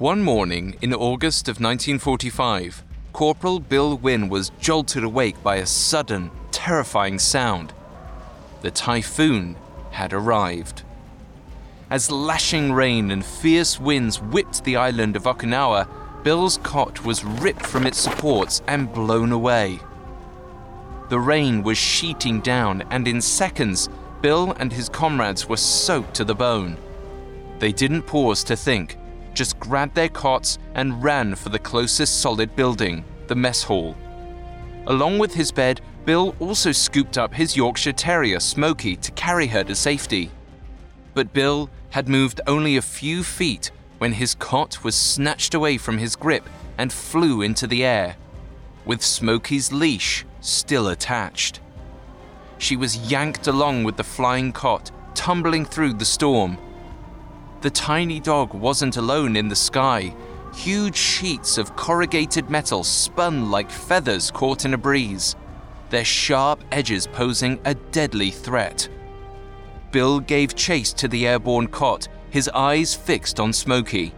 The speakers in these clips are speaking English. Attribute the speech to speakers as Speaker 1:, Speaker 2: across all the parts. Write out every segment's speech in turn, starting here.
Speaker 1: One morning in August of 1945, Corporal Bill Wynne was jolted awake by a sudden, terrifying sound. The typhoon had arrived. As lashing rain and fierce winds whipped the island of Okinawa, Bill's cot was ripped from its supports and blown away. The rain was sheeting down, and in seconds, Bill and his comrades were soaked to the bone. They didn't pause to think, just grabbed their cots and ran for the closest solid building, the mess hall. Along with his bed, Bill also scooped up his Yorkshire Terrier, Smoky, to carry her to safety. But Bill had moved only a few feet when his cot was snatched away from his grip and flew into the air, with Smoky's leash still attached. She was yanked along with the flying cot, tumbling through the storm. The tiny dog wasn't alone in the sky. Huge sheets of corrugated metal spun like feathers caught in a breeze, their sharp edges posing a deadly threat. Bill gave chase to the airborne cot his eyes fixed on Smoky.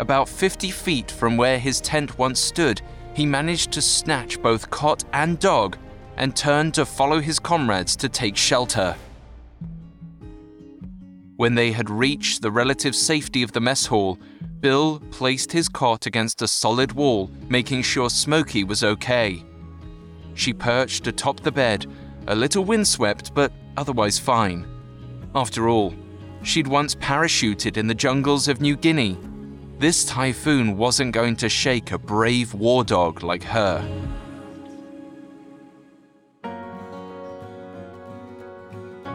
Speaker 1: About 50 feet from where his tent once stood, he managed to snatch both cot and dog and turned to follow his comrades to take shelter. When they had reached the relative safety of the mess hall, Bill placed his cot against a solid wall, making sure Smoky was okay. She perched atop the bed, a little windswept but otherwise fine. After all, She'd once parachuted in the jungles of New Guinea. This typhoon wasn't going to shake a brave war dog like her.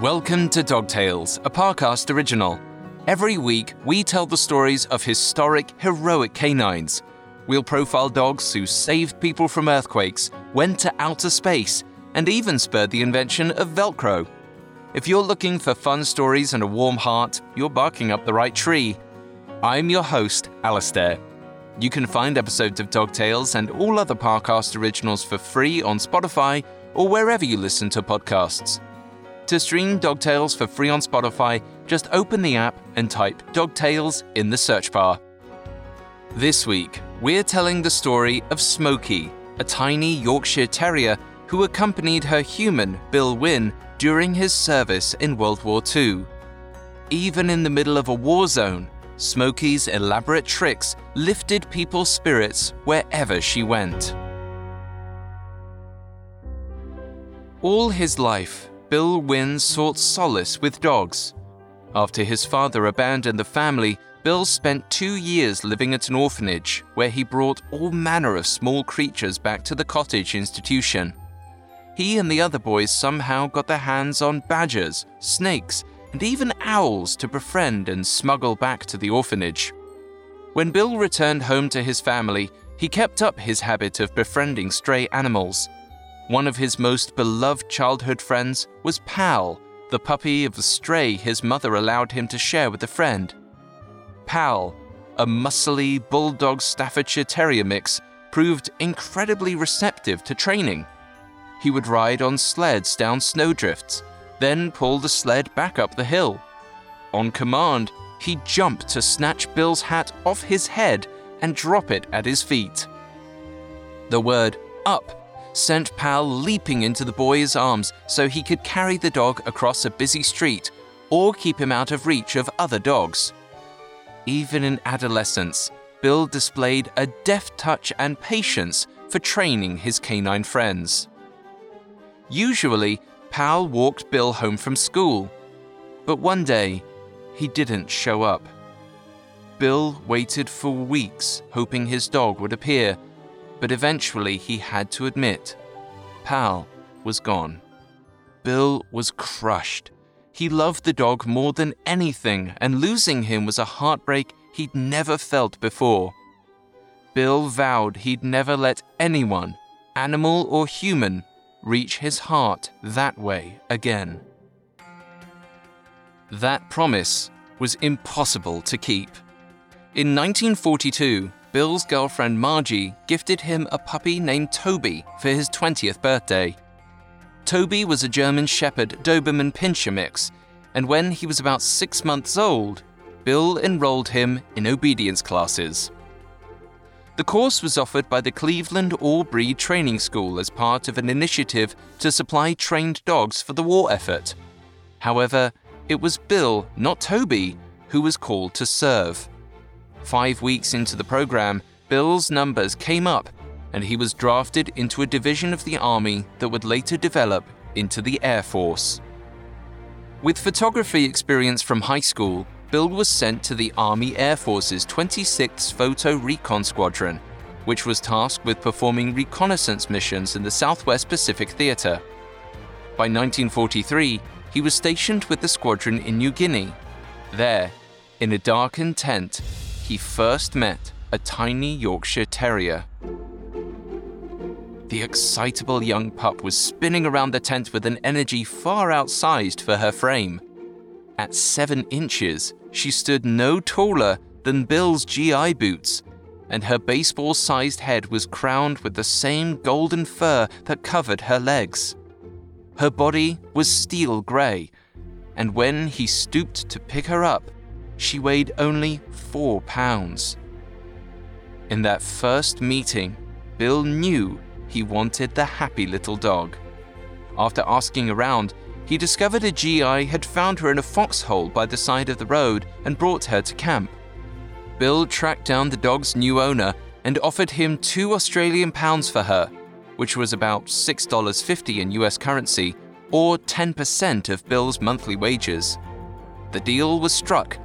Speaker 1: Welcome to Dog Tales, a Parcast original. Every week, we tell the stories of historic, heroic canines. We'll profile dogs who saved people from earthquakes, went to outer space, and even spurred the invention of Velcro. If you're looking for fun stories and a warm heart, you're barking up the right tree. I'm your host, Alastair. You can find episodes of Dog Tales and all other Parcast originals for free on Spotify or wherever you listen to podcasts. To stream Dog Tales for free on Spotify, just open the app and type Dog Tales in the search bar. This week, we're telling the story of Smoky, a tiny Yorkshire Terrier who accompanied her human, Bill Wynne, during his service in World War II. Even in the middle of a war zone, Smoky's elaborate tricks lifted people's spirits wherever she went. All his life, Bill Wynne sought solace with dogs. After his father abandoned the family, Bill spent two years living at an orphanage where he brought all manner of small creatures back to the cottage institution he and the other boys somehow got their hands on badgers, snakes, and even owls to befriend and smuggle back to the orphanage. When Bill returned home to his family, he kept up his habit of befriending stray animals. One of his most beloved childhood friends was Pal, the puppy of a stray his mother allowed him to share with a friend. Pal, a muscly bulldog Staffordshire Terrier mix, proved incredibly receptive to training he would ride on sleds down snowdrifts, then pull the sled back up the hill. On command, he jumped to snatch Bill's hat off his head and drop it at his feet. The word up sent Pal leaping into the boy's arms so he could carry the dog across a busy street or keep him out of reach of other dogs. Even in adolescence, Bill displayed a deft touch and patience for training his canine friends. Usually, Pal walked Bill home from school. But one day, he didn't show up. Bill waited for weeks, hoping his dog would appear, but eventually he had to admit Pal was gone. Bill was crushed. He loved the dog more than anything, and losing him was a heartbreak he'd never felt before. Bill vowed he'd never let anyone, animal or human, reach his heart that way again. That promise was impossible to keep. In 1942, Bill's girlfriend Margie gifted him a puppy named Toby for his 20th birthday. Toby was a German Shepherd Doberman Pinscher mix, and when he was about six months old, Bill enrolled him in obedience classes. The course was offered by the Cleveland All Breed Training School as part of an initiative to supply trained dogs for the war effort. However, it was Bill, not Toby, who was called to serve. Five weeks into the program, Bill's numbers came up and he was drafted into a division of the Army that would later develop into the Air Force. With photography experience from high school, Bill was sent to the Army Air Force's 26th Photo Recon Squadron, which was tasked with performing reconnaissance missions in the Southwest Pacific Theater. By 1943, he was stationed with the squadron in New Guinea. There, in a darkened tent, he first met a tiny Yorkshire Terrier. The excitable young pup was spinning around the tent with an energy far outsized for her frame. At seven inches, she stood no taller than Bill's GI boots, and her baseball sized head was crowned with the same golden fur that covered her legs. Her body was steel grey, and when he stooped to pick her up, she weighed only four pounds. In that first meeting, Bill knew he wanted the happy little dog. After asking around, he discovered a GI had found her in a foxhole by the side of the road and brought her to camp. Bill tracked down the dog's new owner and offered him two Australian pounds for her, which was about $6.50 in US currency, or 10% of Bill's monthly wages. The deal was struck,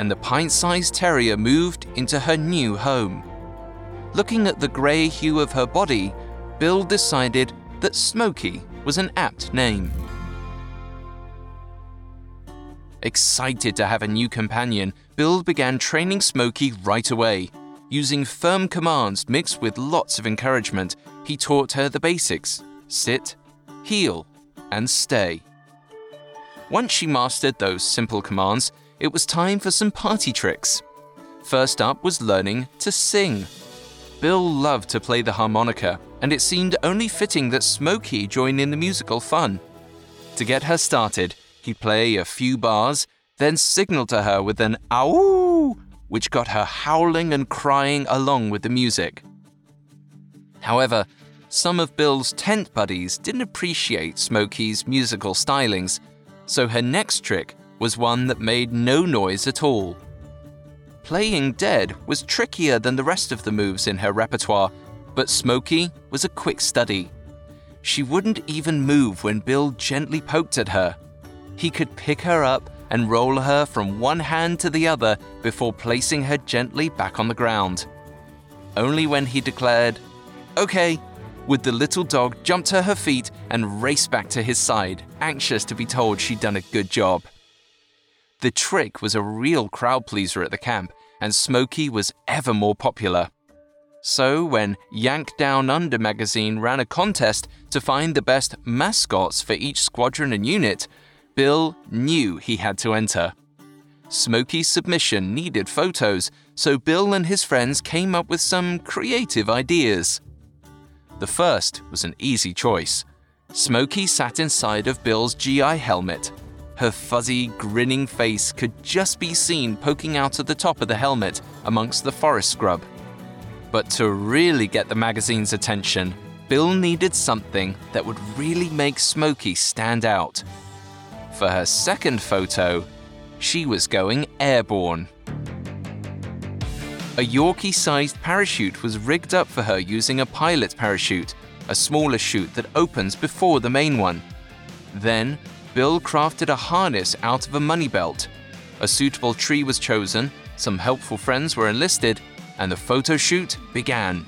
Speaker 1: and the pint sized terrier moved into her new home. Looking at the grey hue of her body, Bill decided that Smoky was an apt name. Excited to have a new companion, Bill began training Smoky right away. Using firm commands mixed with lots of encouragement, he taught her the basics sit, heel, and stay. Once she mastered those simple commands, it was time for some party tricks. First up was learning to sing. Bill loved to play the harmonica, and it seemed only fitting that Smoky join in the musical fun. To get her started, He'd play a few bars, then signal to her with an ow, which got her howling and crying along with the music. However, some of Bill's tent buddies didn't appreciate Smoky's musical stylings, so her next trick was one that made no noise at all. Playing dead was trickier than the rest of the moves in her repertoire, but Smoky was a quick study. She wouldn't even move when Bill gently poked at her, he could pick her up and roll her from one hand to the other before placing her gently back on the ground. Only when he declared, OK, would the little dog jump to her feet and race back to his side, anxious to be told she'd done a good job. The trick was a real crowd pleaser at the camp, and Smoky was ever more popular. So, when Yank Down Under magazine ran a contest to find the best mascots for each squadron and unit, Bill knew he had to enter. Smoky's submission needed photos, so Bill and his friends came up with some creative ideas. The first was an easy choice. Smoky sat inside of Bill's GI helmet. Her fuzzy, grinning face could just be seen poking out of the top of the helmet amongst the forest scrub. But to really get the magazine's attention, Bill needed something that would really make Smoky stand out for her second photo, she was going airborne. A Yorkie sized parachute was rigged up for her using a pilot parachute, a smaller chute that opens before the main one. Then, Bill crafted a harness out of a money belt. A suitable tree was chosen, some helpful friends were enlisted, and the photo shoot began.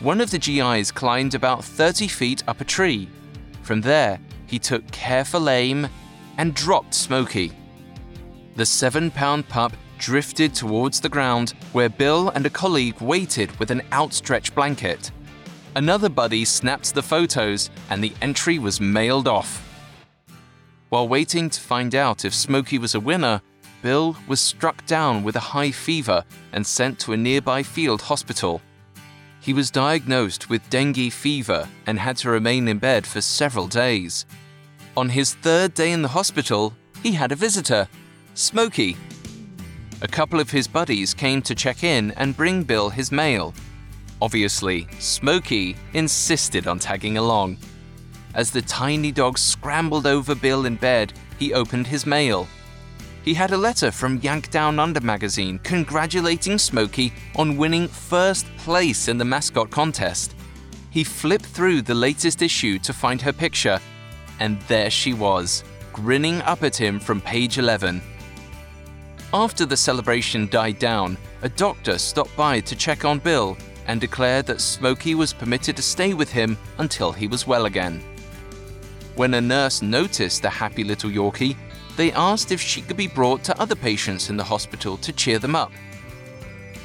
Speaker 1: One of the GIs climbed about 30 feet up a tree. From there, he took careful aim and dropped Smoky. The seven pound pup drifted towards the ground where Bill and a colleague waited with an outstretched blanket. Another buddy snapped the photos and the entry was mailed off. While waiting to find out if Smoky was a winner, Bill was struck down with a high fever and sent to a nearby field hospital. He was diagnosed with dengue fever and had to remain in bed for several days. On his third day in the hospital, he had a visitor, Smoky. A couple of his buddies came to check in and bring Bill his mail. Obviously, Smoky insisted on tagging along. As the tiny dog scrambled over Bill in bed, he opened his mail. He had a letter from Yank Down Under magazine congratulating Smoky on winning first place in the mascot contest. He flipped through the latest issue to find her picture, and there she was, grinning up at him from page 11. After the celebration died down, a doctor stopped by to check on Bill and declared that Smoky was permitted to stay with him until he was well again. When a nurse noticed the happy little Yorkie, they asked if she could be brought to other patients in the hospital to cheer them up.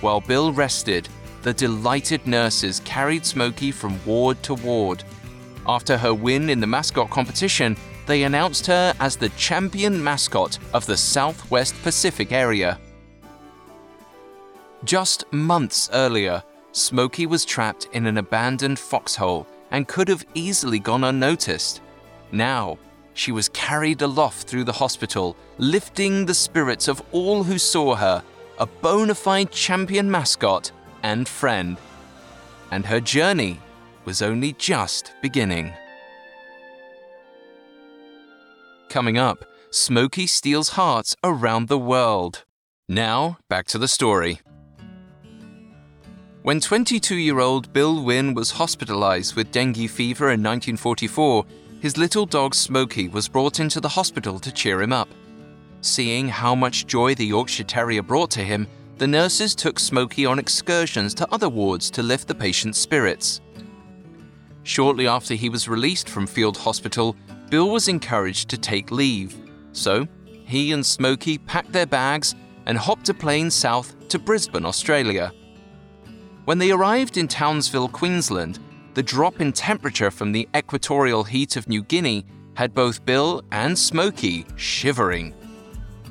Speaker 1: While Bill rested, the delighted nurses carried Smoky from ward to ward. After her win in the mascot competition, they announced her as the champion mascot of the Southwest Pacific area. Just months earlier, Smoky was trapped in an abandoned foxhole and could have easily gone unnoticed. Now, she was carried aloft through the hospital, lifting the spirits of all who saw her, a bona fide champion mascot and friend. And her journey was only just beginning. Coming up, Smoky steals hearts around the world. Now, back to the story. When 22 year old Bill Wynne was hospitalized with dengue fever in 1944, his little dog Smoky was brought into the hospital to cheer him up. Seeing how much joy the Yorkshire Terrier brought to him, the nurses took Smoky on excursions to other wards to lift the patient's spirits. Shortly after he was released from Field Hospital, Bill was encouraged to take leave. So, he and Smoky packed their bags and hopped a plane south to Brisbane, Australia. When they arrived in Townsville, Queensland, the drop in temperature from the equatorial heat of New Guinea had both Bill and Smoky shivering.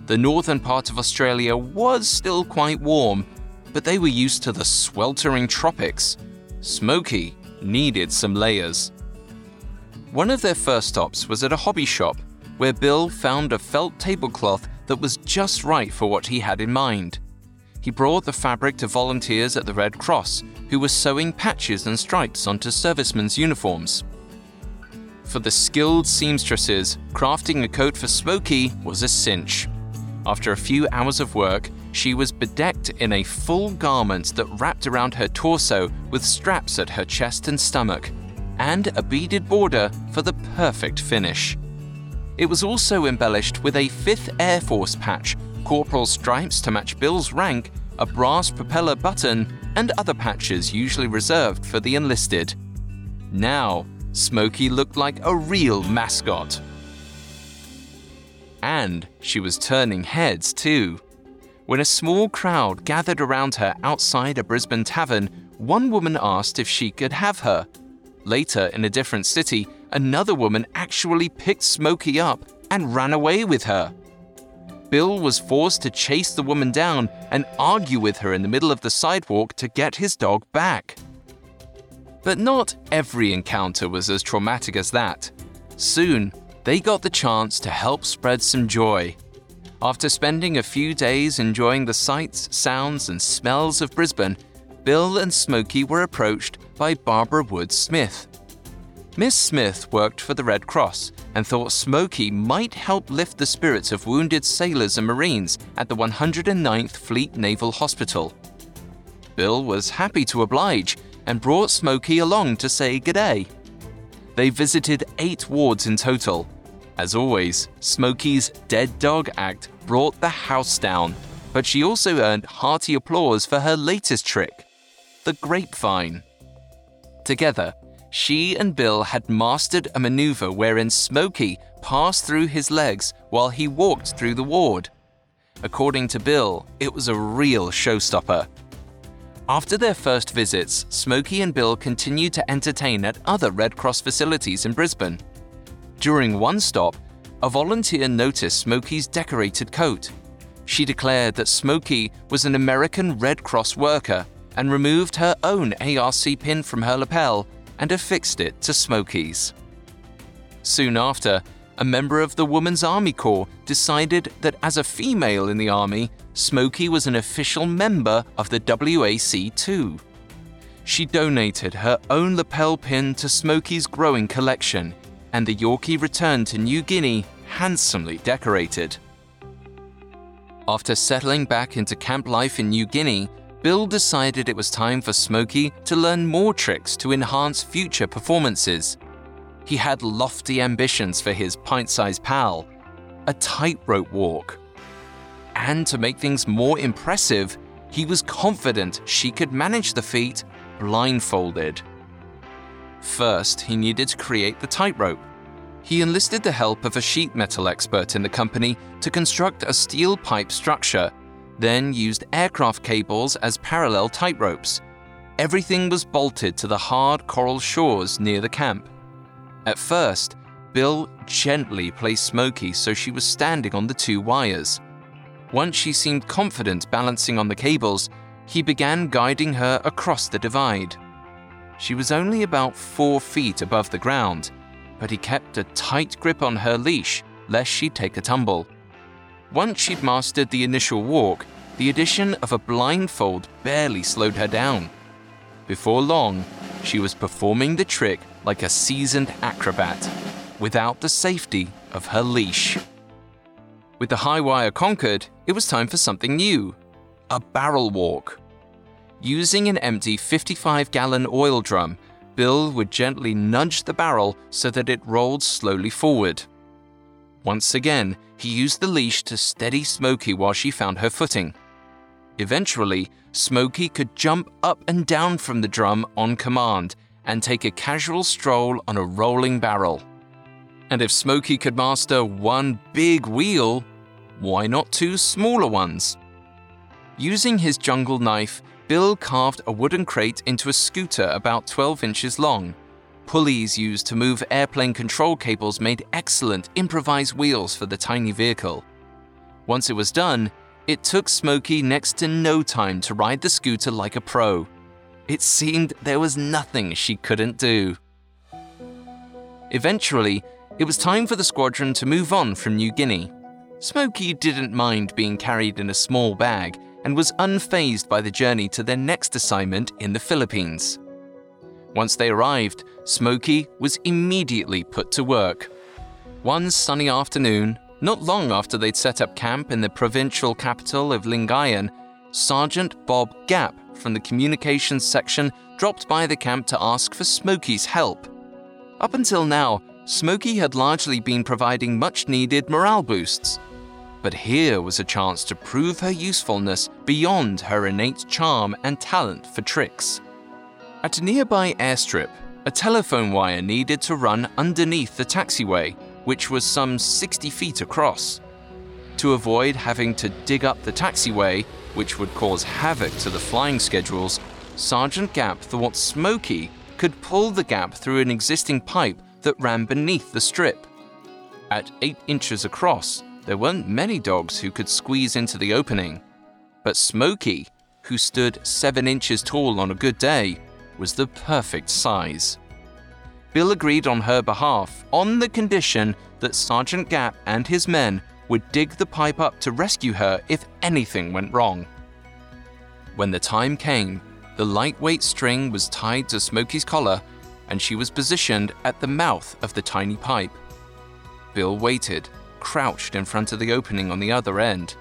Speaker 1: The northern part of Australia was still quite warm, but they were used to the sweltering tropics. Smoky needed some layers. One of their first stops was at a hobby shop, where Bill found a felt tablecloth that was just right for what he had in mind he brought the fabric to volunteers at the Red Cross, who were sewing patches and stripes onto servicemen's uniforms. For the skilled seamstresses, crafting a coat for Smoky was a cinch. After a few hours of work, she was bedecked in a full garment that wrapped around her torso with straps at her chest and stomach, and a beaded border for the perfect finish. It was also embellished with a 5th Air Force patch corporal stripes to match Bill's rank, a brass propeller button, and other patches usually reserved for the enlisted. Now, Smoky looked like a real mascot. And she was turning heads too. When a small crowd gathered around her outside a Brisbane tavern, one woman asked if she could have her. Later, in a different city, another woman actually picked Smoky up and ran away with her. Bill was forced to chase the woman down and argue with her in the middle of the sidewalk to get his dog back. But not every encounter was as traumatic as that. Soon, they got the chance to help spread some joy. After spending a few days enjoying the sights, sounds, and smells of Brisbane, Bill and Smoky were approached by Barbara Wood Smith. Miss Smith worked for the Red Cross and thought Smoky might help lift the spirits of wounded sailors and Marines at the 109th Fleet Naval Hospital. Bill was happy to oblige and brought Smoky along to say g'day. They visited eight wards in total. As always, Smoky's dead dog act brought the house down, but she also earned hearty applause for her latest trick the grapevine. Together, she and Bill had mastered a maneuver wherein Smoky passed through his legs while he walked through the ward. According to Bill, it was a real showstopper. After their first visits, Smoky and Bill continued to entertain at other Red Cross facilities in Brisbane. During one stop, a volunteer noticed Smoky's decorated coat. She declared that Smoky was an American Red Cross worker and removed her own ARC pin from her lapel and affixed it to Smoky's. Soon after, a member of the Women's Army Corps decided that as a female in the Army, Smoky was an official member of the WAC too. She donated her own lapel pin to Smoky's growing collection, and the Yorkie returned to New Guinea handsomely decorated. After settling back into camp life in New Guinea, Bill decided it was time for Smoky to learn more tricks to enhance future performances. He had lofty ambitions for his pint sized pal a tightrope walk. And to make things more impressive, he was confident she could manage the feat blindfolded. First, he needed to create the tightrope. He enlisted the help of a sheet metal expert in the company to construct a steel pipe structure, then used aircraft cables as parallel tightropes. Everything was bolted to the hard coral shores near the camp. At first, Bill gently placed Smoky so she was standing on the two wires. Once she seemed confident balancing on the cables, he began guiding her across the divide. She was only about four feet above the ground, but he kept a tight grip on her leash lest she take a tumble. Once she'd mastered the initial walk, the addition of a blindfold barely slowed her down. Before long, she was performing the trick like a seasoned acrobat, without the safety of her leash. With the high wire conquered, it was time for something new a barrel walk. Using an empty 55 gallon oil drum, Bill would gently nudge the barrel so that it rolled slowly forward. Once again, he used the leash to steady Smoky while she found her footing. Eventually, Smoky could jump up and down from the drum on command and take a casual stroll on a rolling barrel. And if Smoky could master one big wheel, why not two smaller ones? Using his jungle knife, Bill carved a wooden crate into a scooter about 12 inches long. Pulleys used to move airplane control cables made excellent improvised wheels for the tiny vehicle. Once it was done, it took Smoky next to no time to ride the scooter like a pro. It seemed there was nothing she couldn't do. Eventually, it was time for the squadron to move on from New Guinea. Smoky didn't mind being carried in a small bag and was unfazed by the journey to their next assignment in the Philippines. Once they arrived, Smoky was immediately put to work. One sunny afternoon, not long after they'd set up camp in the provincial capital of Lingayen, Sergeant Bob Gap from the communications section dropped by the camp to ask for Smoky's help. Up until now, Smoky had largely been providing much needed morale boosts. But here was a chance to prove her usefulness beyond her innate charm and talent for tricks. At a nearby airstrip, a telephone wire needed to run underneath the taxiway, which was some 60 feet across. To avoid having to dig up the taxiway, which would cause havoc to the flying schedules, Sergeant Gap thought Smoky could pull the gap through an existing pipe that ran beneath the strip. At 8 inches across, there weren't many dogs who could squeeze into the opening. But Smoky, who stood 7 inches tall on a good day, was the perfect size. Bill agreed on her behalf on the condition that Sergeant Gap and his men would dig the pipe up to rescue her if anything went wrong. When the time came, the lightweight string was tied to Smoky's collar and she was positioned at the mouth of the tiny pipe. Bill waited, crouched in front of the opening on the other end.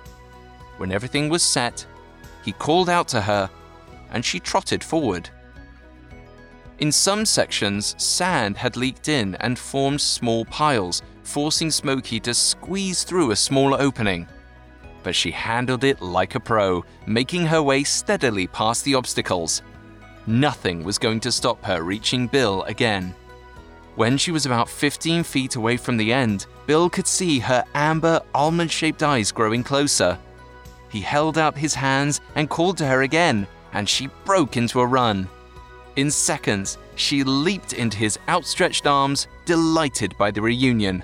Speaker 1: When everything was set, he called out to her and she trotted forward. In some sections, sand had leaked in and formed small piles, forcing Smoky to squeeze through a smaller opening. But she handled it like a pro, making her way steadily past the obstacles. Nothing was going to stop her reaching Bill again. When she was about 15 feet away from the end, Bill could see her amber, almond shaped eyes growing closer. He held out his hands and called to her again, and she broke into a run. In seconds, she leaped into his outstretched arms, delighted by the reunion.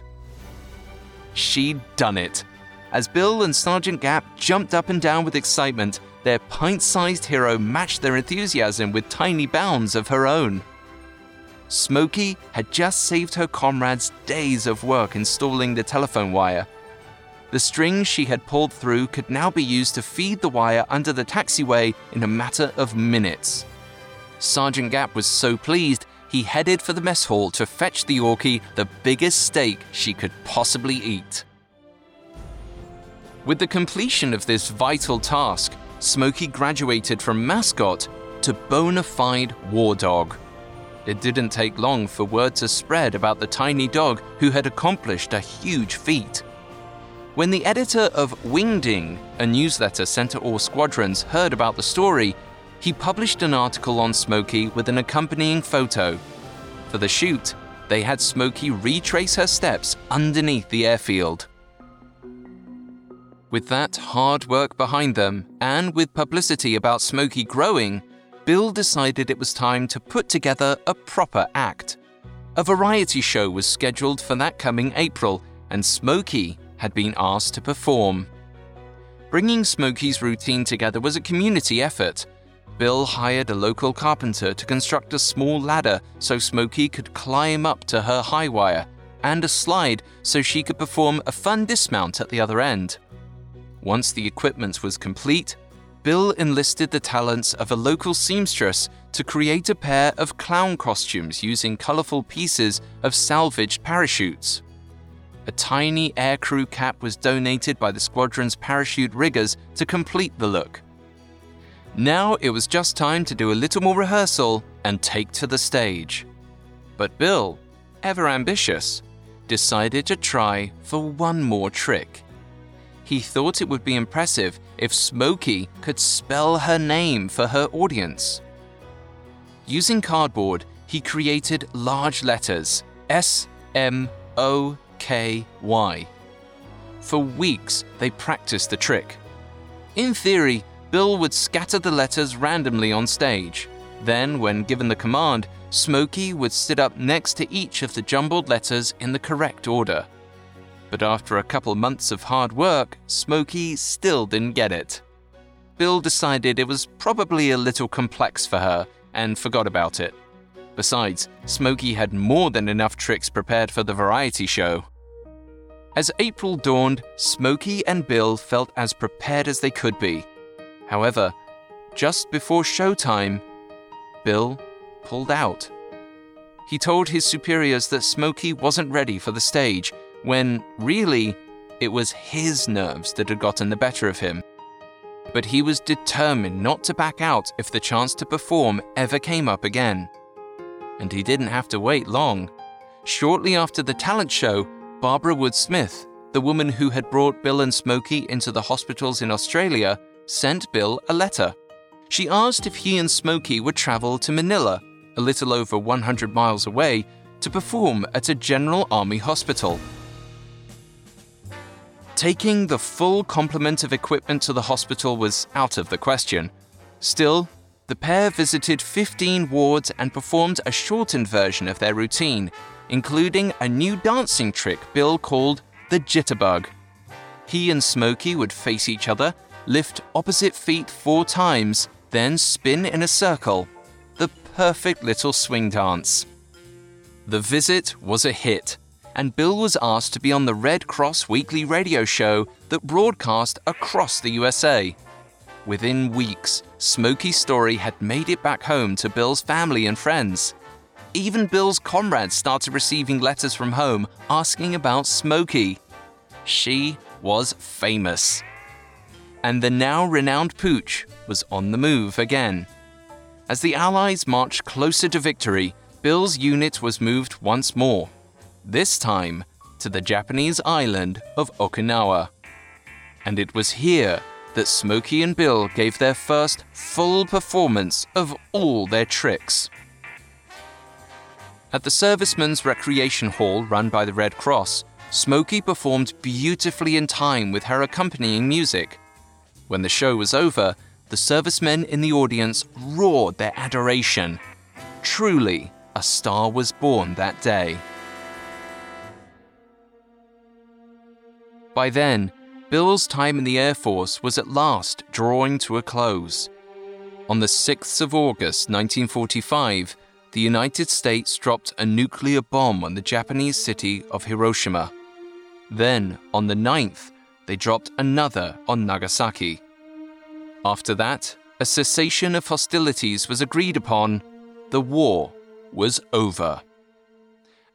Speaker 1: She'd done it. As Bill and Sergeant Gap jumped up and down with excitement, their pint sized hero matched their enthusiasm with tiny bounds of her own. Smoky had just saved her comrades days of work installing the telephone wire. The string she had pulled through could now be used to feed the wire under the taxiway in a matter of minutes. Sergeant Gap was so pleased, he headed for the mess hall to fetch the Yorkie the biggest steak she could possibly eat. With the completion of this vital task, Smoky graduated from mascot to bona fide war dog. It didn't take long for word to spread about the tiny dog who had accomplished a huge feat. When the editor of Wingding, a newsletter sent to all squadrons, heard about the story, he published an article on Smoky with an accompanying photo. For the shoot, they had Smoky retrace her steps underneath the airfield. With that hard work behind them, and with publicity about Smoky growing, Bill decided it was time to put together a proper act. A variety show was scheduled for that coming April, and Smoky had been asked to perform. Bringing Smoky's routine together was a community effort. Bill hired a local carpenter to construct a small ladder so Smoky could climb up to her high wire, and a slide so she could perform a fun dismount at the other end. Once the equipment was complete, Bill enlisted the talents of a local seamstress to create a pair of clown costumes using colorful pieces of salvaged parachutes. A tiny aircrew cap was donated by the squadron's parachute riggers to complete the look. Now it was just time to do a little more rehearsal and take to the stage. But Bill, ever ambitious, decided to try for one more trick he thought it would be impressive if Smoky could spell her name for her audience. Using cardboard, he created large letters S M O K Y. For weeks, they practiced the trick. In theory, Bill would scatter the letters randomly on stage. Then, when given the command, Smoky would sit up next to each of the jumbled letters in the correct order. But after a couple months of hard work, Smoky still didn't get it. Bill decided it was probably a little complex for her and forgot about it. Besides, Smoky had more than enough tricks prepared for the variety show. As April dawned, Smoky and Bill felt as prepared as they could be. However, just before showtime, Bill pulled out. He told his superiors that Smoky wasn't ready for the stage when really it was his nerves that had gotten the better of him. But he was determined not to back out if the chance to perform ever came up again. And he didn't have to wait long. Shortly after the talent show, Barbara Wood Smith, the woman who had brought Bill and Smoky into the hospitals in Australia, sent Bill a letter. She asked if he and Smoky would travel to Manila, a little over 100 miles away, to perform at a General Army hospital. Taking the full complement of equipment to the hospital was out of the question. Still, the pair visited 15 wards and performed a shortened version of their routine, including a new dancing trick Bill called the jitterbug. He and Smoky would face each other, lift opposite feet four times, then spin in a circle. The perfect little swing dance. The visit was a hit and Bill was asked to be on the Red Cross weekly radio show that broadcast across the USA. Within weeks, Smoky's story had made it back home to Bill's family and friends. Even Bill's comrades started receiving letters from home asking about Smoky. She was famous. And the now renowned Pooch was on the move again. As the Allies marched closer to victory, Bill's unit was moved once more this time to the Japanese island of Okinawa. And it was here that Smoky and Bill gave their first full performance of all their tricks. At the Servicemen's Recreation Hall run by the Red Cross, Smoky performed beautifully in time with her accompanying music. When the show was over, the servicemen in the audience roared their adoration. Truly, a star was born that day. By then, Bill's time in the Air Force was at last drawing to a close. On the 6th of August 1945, the United States dropped a nuclear bomb on the Japanese city of Hiroshima. Then, on the 9th, they dropped another on Nagasaki. After that, a cessation of hostilities was agreed upon. The war was over.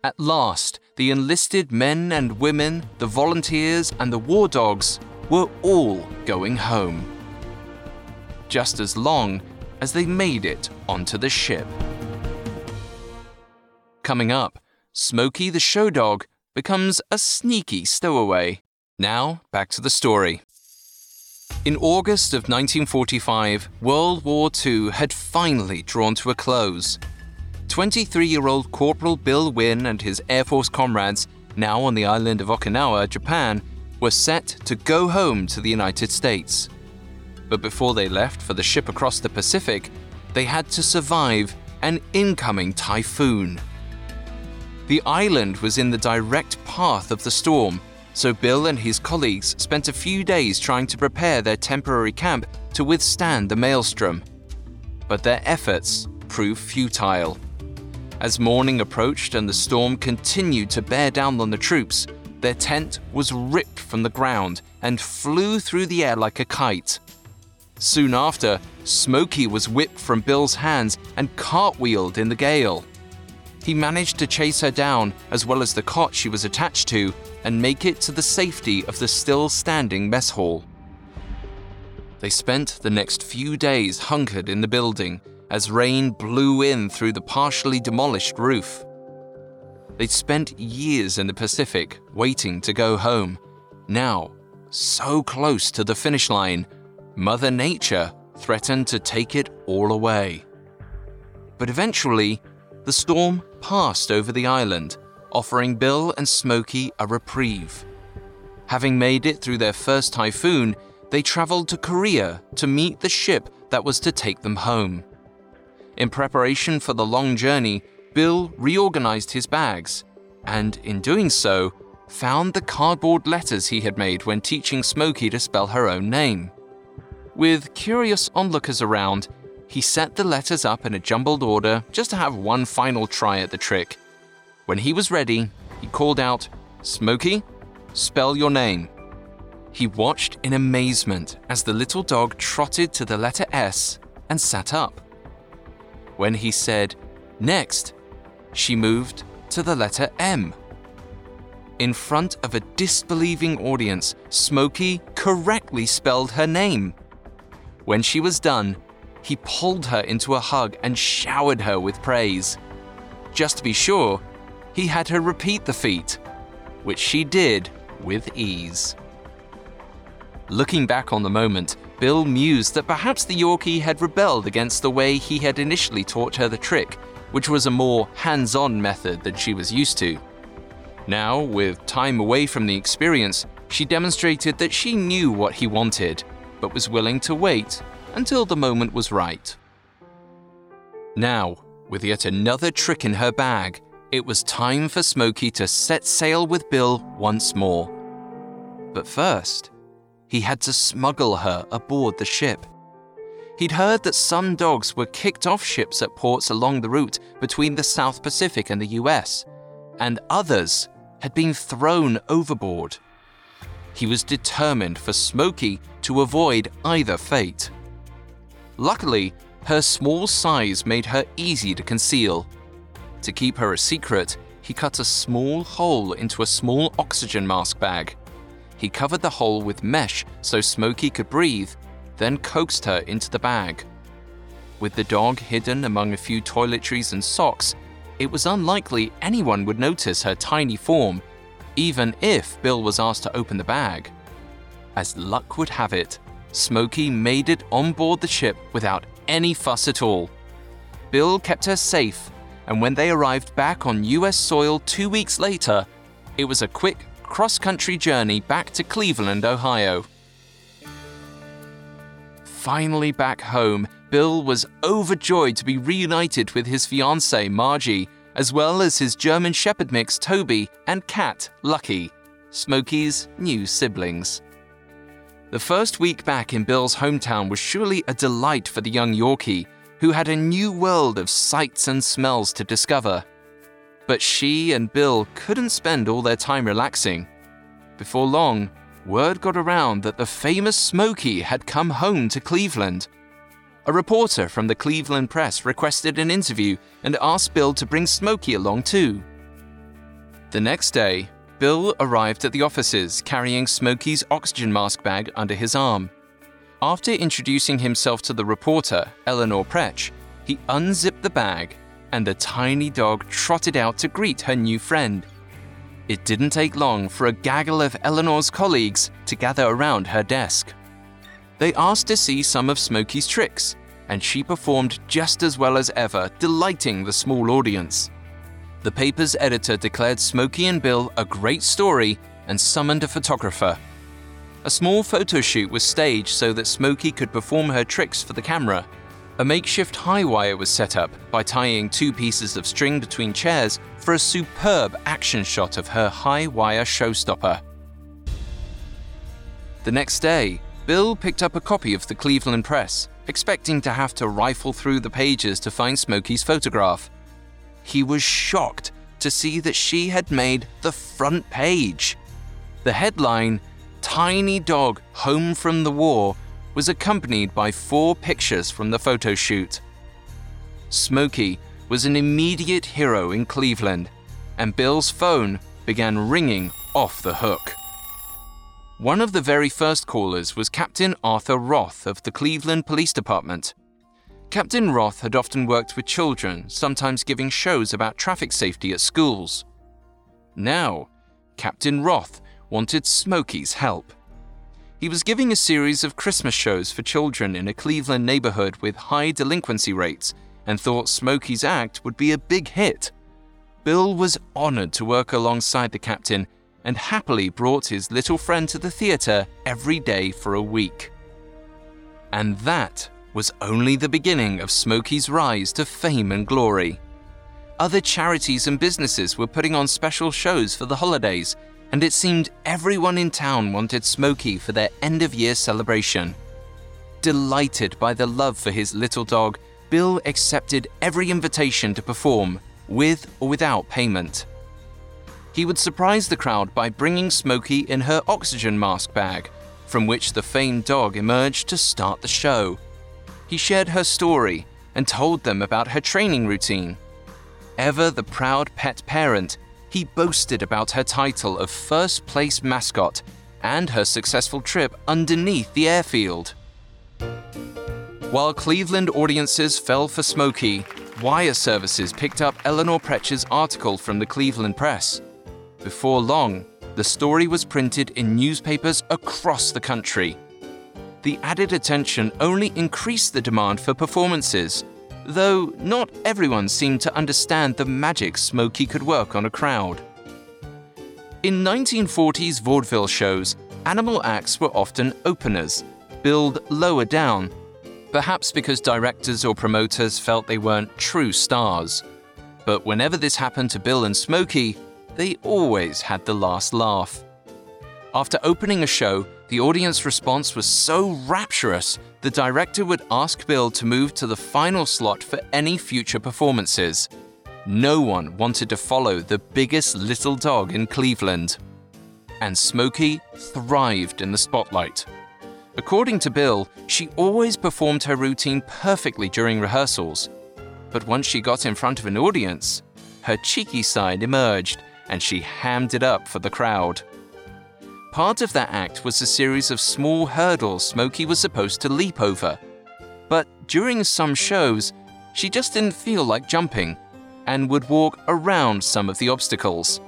Speaker 1: At last, the enlisted men and women, the volunteers, and the war dogs were all going home. Just as long as they made it onto the ship. Coming up, Smoky the show dog becomes a sneaky stowaway. Now, back to the story. In August of 1945, World War II had finally drawn to a close. 23 year old Corporal Bill Wynne and his Air Force comrades, now on the island of Okinawa, Japan, were set to go home to the United States. But before they left for the ship across the Pacific, they had to survive an incoming typhoon. The island was in the direct path of the storm, so Bill and his colleagues spent a few days trying to prepare their temporary camp to withstand the maelstrom. But their efforts proved futile. As morning approached and the storm continued to bear down on the troops, their tent was ripped from the ground and flew through the air like a kite. Soon after, Smoky was whipped from Bill's hands and cartwheeled in the gale. He managed to chase her down, as well as the cot she was attached to, and make it to the safety of the still standing mess hall. They spent the next few days hunkered in the building as rain blew in through the partially demolished roof. They'd spent years in the Pacific waiting to go home. Now, so close to the finish line, Mother Nature threatened to take it all away. But eventually, the storm passed over the island, offering Bill and Smoky a reprieve. Having made it through their first typhoon, they traveled to Korea to meet the ship that was to take them home. In preparation for the long journey, Bill reorganized his bags, and in doing so, found the cardboard letters he had made when teaching Smoky to spell her own name. With curious onlookers around, he set the letters up in a jumbled order just to have one final try at the trick. When he was ready, he called out, Smoky, spell your name. He watched in amazement as the little dog trotted to the letter S and sat up. When he said, Next, she moved to the letter M. In front of a disbelieving audience, Smoky correctly spelled her name. When she was done, he pulled her into a hug and showered her with praise. Just to be sure, he had her repeat the feat, which she did with ease. Looking back on the moment, Bill mused that perhaps the Yorkie had rebelled against the way he had initially taught her the trick, which was a more hands on method than she was used to. Now, with time away from the experience, she demonstrated that she knew what he wanted, but was willing to wait until the moment was right. Now, with yet another trick in her bag, it was time for Smoky to set sail with Bill once more. But first, he had to smuggle her aboard the ship. He'd heard that some dogs were kicked off ships at ports along the route between the South Pacific and the US, and others had been thrown overboard. He was determined for Smoky to avoid either fate. Luckily, her small size made her easy to conceal. To keep her a secret, he cut a small hole into a small oxygen mask bag. He covered the hole with mesh so Smoky could breathe, then coaxed her into the bag. With the dog hidden among a few toiletries and socks, it was unlikely anyone would notice her tiny form, even if Bill was asked to open the bag. As luck would have it, Smoky made it on board the ship without any fuss at all. Bill kept her safe, and when they arrived back on US soil two weeks later, it was a quick cross country journey back to Cleveland, Ohio. Finally back home, Bill was overjoyed to be reunited with his fiancée, Margie, as well as his German Shepherd mix, Toby, and cat, Lucky, Smoky's new siblings. The first week back in Bill's hometown was surely a delight for the young Yorkie, who had a new world of sights and smells to discover. But she and Bill couldn't spend all their time relaxing. Before long, word got around that the famous Smoky had come home to Cleveland. A reporter from the Cleveland Press requested an interview and asked Bill to bring Smoky along too. The next day, Bill arrived at the offices carrying Smoky's oxygen mask bag under his arm. After introducing himself to the reporter, Eleanor Pretch, he unzipped the bag and the tiny dog trotted out to greet her new friend. It didn't take long for a gaggle of Eleanor's colleagues to gather around her desk. They asked to see some of Smoky's tricks, and she performed just as well as ever, delighting the small audience. The paper's editor declared Smoky and Bill a great story and summoned a photographer. A small photo shoot was staged so that Smoky could perform her tricks for the camera. A makeshift high wire was set up by tying two pieces of string between chairs for a superb action shot of her high wire showstopper. The next day, Bill picked up a copy of the Cleveland Press, expecting to have to rifle through the pages to find Smoky's photograph. He was shocked to see that she had made the front page. The headline tiny dog home from the war was accompanied by four pictures from the photo shoot. Smoky was an immediate hero in Cleveland, and Bill's phone began ringing off the hook. One of the very first callers was Captain Arthur Roth of the Cleveland Police Department. Captain Roth had often worked with children, sometimes giving shows about traffic safety at schools. Now, Captain Roth wanted Smoky's help. He was giving a series of Christmas shows for children in a Cleveland neighborhood with high delinquency rates and thought Smoky's act would be a big hit. Bill was honored to work alongside the captain and happily brought his little friend to the theater every day for a week. And that was only the beginning of Smoky's rise to fame and glory. Other charities and businesses were putting on special shows for the holidays, and it seemed everyone in town wanted Smoky for their end of year celebration. Delighted by the love for his little dog, Bill accepted every invitation to perform, with or without payment. He would surprise the crowd by bringing Smoky in her oxygen mask bag, from which the famed dog emerged to start the show. He shared her story and told them about her training routine. Ever the proud pet parent, he boasted about her title of first place mascot and her successful trip underneath the airfield. While Cleveland audiences fell for Smoky, wire services picked up Eleanor Pretch's article from the Cleveland Press. Before long, the story was printed in newspapers across the country. The added attention only increased the demand for performances though not everyone seemed to understand the magic Smoky could work on a crowd. In 1940s vaudeville shows, animal acts were often openers, billed lower down, perhaps because directors or promoters felt they weren't true stars. But whenever this happened to Bill and Smoky, they always had the last laugh. After opening a show, the audience response was so rapturous, the director would ask Bill to move to the final slot for any future performances. No one wanted to follow the biggest little dog in Cleveland. And Smoky thrived in the spotlight. According to Bill, she always performed her routine perfectly during rehearsals. But once she got in front of an audience, her cheeky side emerged and she hammed it up for the crowd. Part of that act was a series of small hurdles Smoky was supposed to leap over. But during some shows, she just didn't feel like jumping and would walk around some of the obstacles.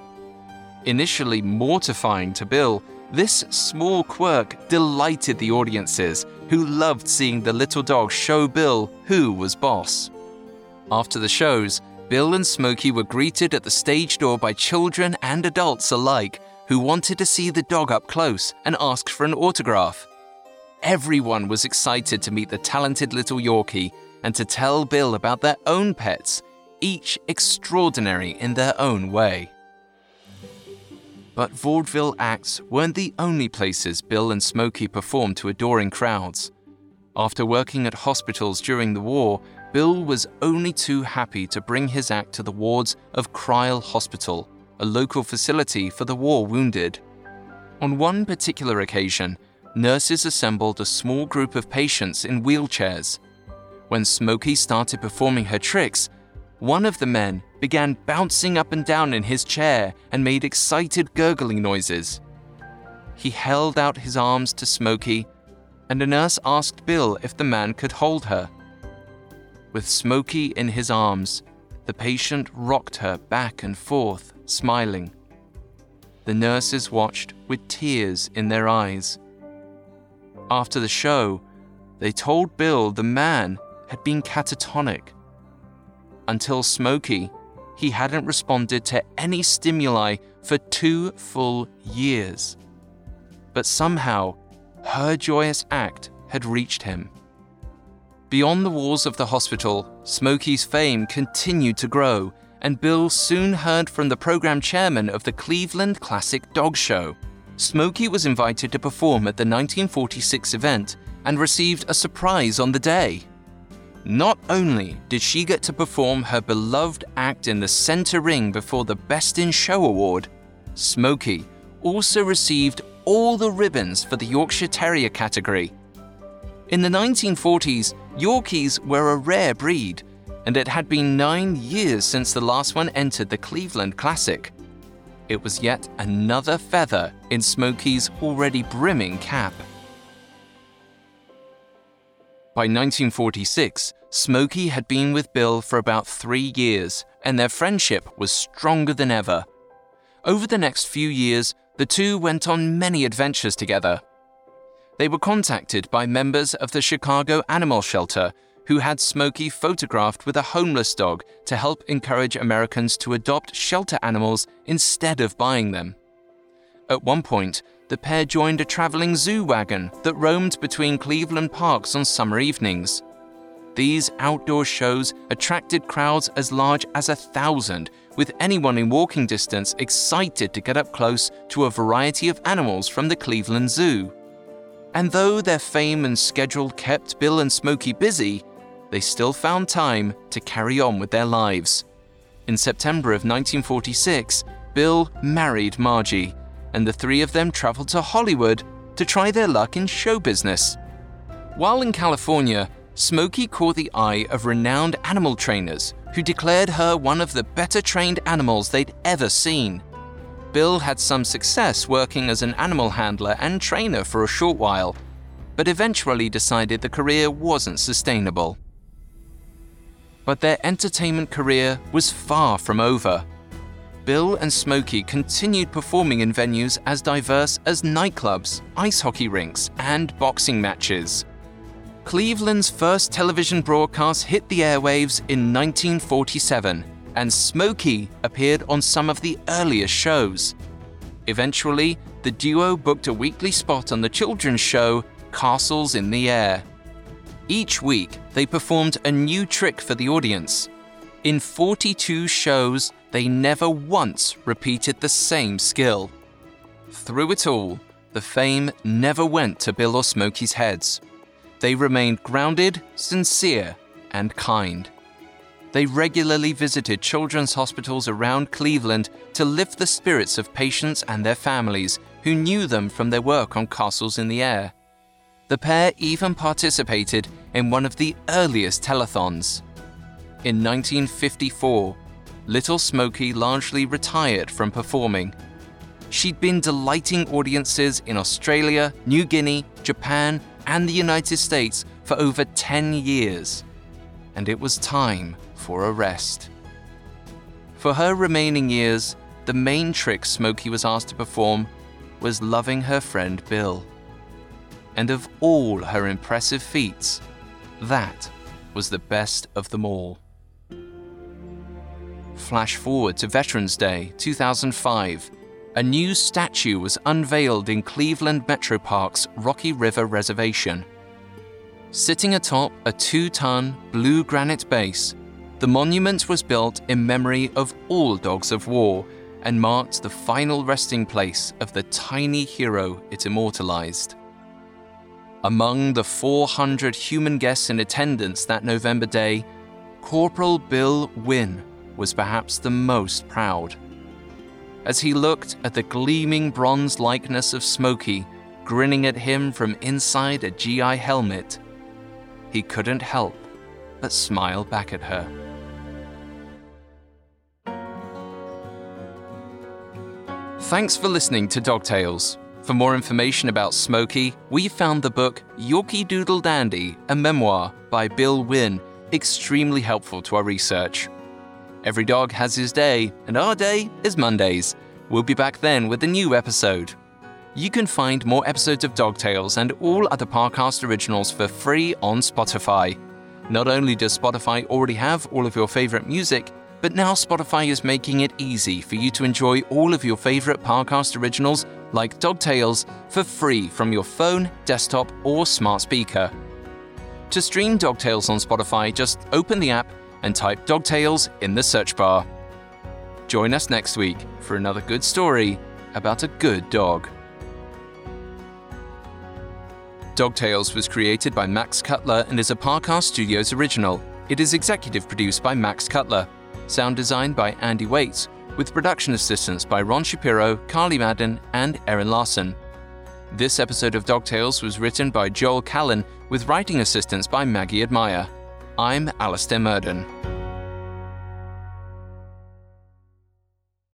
Speaker 1: Initially mortifying to Bill, this small quirk delighted the audiences, who loved seeing the little dog show Bill who was boss. After the shows, Bill and Smoky were greeted at the stage door by children and adults alike who wanted to see the dog up close and asked for an autograph. Everyone was excited to meet the talented little Yorkie and to tell Bill about their own pets, each extraordinary in their own way. But vaudeville acts weren't the only places Bill and Smoky performed to adoring crowds. After working at hospitals during the war, Bill was only too happy to bring his act to the wards of Crile Hospital, a local facility for the war wounded. On one particular occasion, nurses assembled a small group of patients in wheelchairs. When Smoky started performing her tricks, one of the men began bouncing up and down in his chair and made excited gurgling noises. He held out his arms to Smoky, and a nurse asked Bill if the man could hold her. With Smoky in his arms, the patient rocked her back and forth, smiling. The nurses watched with tears in their eyes. After the show, they told Bill the man had been catatonic. Until Smoky, he hadn't responded to any stimuli for two full years. But somehow, her joyous act had reached him. Beyond the walls of the hospital, Smoky's fame continued to grow, and Bill soon heard from the program chairman of the Cleveland Classic Dog Show. Smoky was invited to perform at the 1946 event and received a surprise on the day. Not only did she get to perform her beloved act in the center ring before the Best in Show award, Smoky also received all the ribbons for the Yorkshire Terrier category. In the 1940s, Yorkies were a rare breed, and it had been nine years since the last one entered the Cleveland Classic. It was yet another feather in Smoky's already brimming cap. By 1946, Smoky had been with Bill for about three years, and their friendship was stronger than ever. Over the next few years, the two went on many adventures together. They were contacted by members of the Chicago Animal Shelter who had Smoky photographed with a homeless dog to help encourage Americans to adopt shelter animals instead of buying them. At one point, the pair joined a traveling zoo wagon that roamed between Cleveland parks on summer evenings. These outdoor shows attracted crowds as large as a thousand, with anyone in walking distance excited to get up close to a variety of animals from the Cleveland Zoo. And though their fame and schedule kept Bill and Smoky busy, they still found time to carry on with their lives. In September of 1946, Bill married Margie and the three of them traveled to Hollywood to try their luck in show business. While in California, Smoky caught the eye of renowned animal trainers who declared her one of the better trained animals they'd ever seen. Bill had some success working as an animal handler and trainer for a short while, but eventually decided the career wasn't sustainable. But their entertainment career was far from over. Bill and Smoky continued performing in venues as diverse as nightclubs, ice hockey rinks, and boxing matches. Cleveland's first television broadcast hit the airwaves in 1947, and Smoky appeared on some of the earliest shows. Eventually, the duo booked a weekly spot on the children's show Castles in the Air. Each week, they performed a new trick for the audience. In 42 shows, they never once repeated the same skill. Through it all, the fame never went to Bill or Smoky's heads. They remained grounded, sincere, and kind. They regularly visited children's hospitals around Cleveland to lift the spirits of patients and their families who knew them from their work on Castles in the Air. The pair even participated in one of the earliest telethons. In 1954, Little Smoky largely retired from performing. She'd been delighting audiences in Australia, New Guinea, Japan, and the United States for over 10 years, and it was time for a rest. For her remaining years, the main trick Smoky was asked to perform was loving her friend Bill. And of all her impressive feats, that was the best of them all. Flash forward to Veterans Day 2005. A new statue was unveiled in Cleveland Metro Park's Rocky River Reservation. Sitting atop a two ton blue granite base, the monument was built in memory of all dogs of war and marked the final resting place of the tiny hero it immortalized. Among the 400 human guests in attendance that November day Corporal Bill Wynne was perhaps the most proud. As he looked at the gleaming bronze likeness of Smoky grinning at him from inside a GI helmet, he couldn't help but smile back at her. Thanks for listening to Dog Tales. For more information about Smoky, we found the book Yorkie Doodle Dandy, a memoir by Bill Wynne, extremely helpful to our research. Every dog has his day, and our day is Mondays. We'll be back then with a new episode. You can find more episodes of Dog Tales and all other Parcast originals for free on Spotify. Not only does Spotify already have all of your favorite music, but now Spotify is making it easy for you to enjoy all of your favorite Parcast originals like Dog Tales for free from your phone, desktop, or smart speaker. To stream Dog Tales on Spotify, just open the app and type Dog Tales in the search bar. Join us next week for another good story about a good dog. Dog Tales was created by Max Cutler and is a Parcast Studios original. It is executive produced by Max Cutler, sound designed by Andy Waits, with production assistance by Ron Shapiro, Carly Madden, and Erin Larson. This episode of Dog Tales was written by Joel Callan with writing assistance by Maggie Admire. I'm Alastair Murden.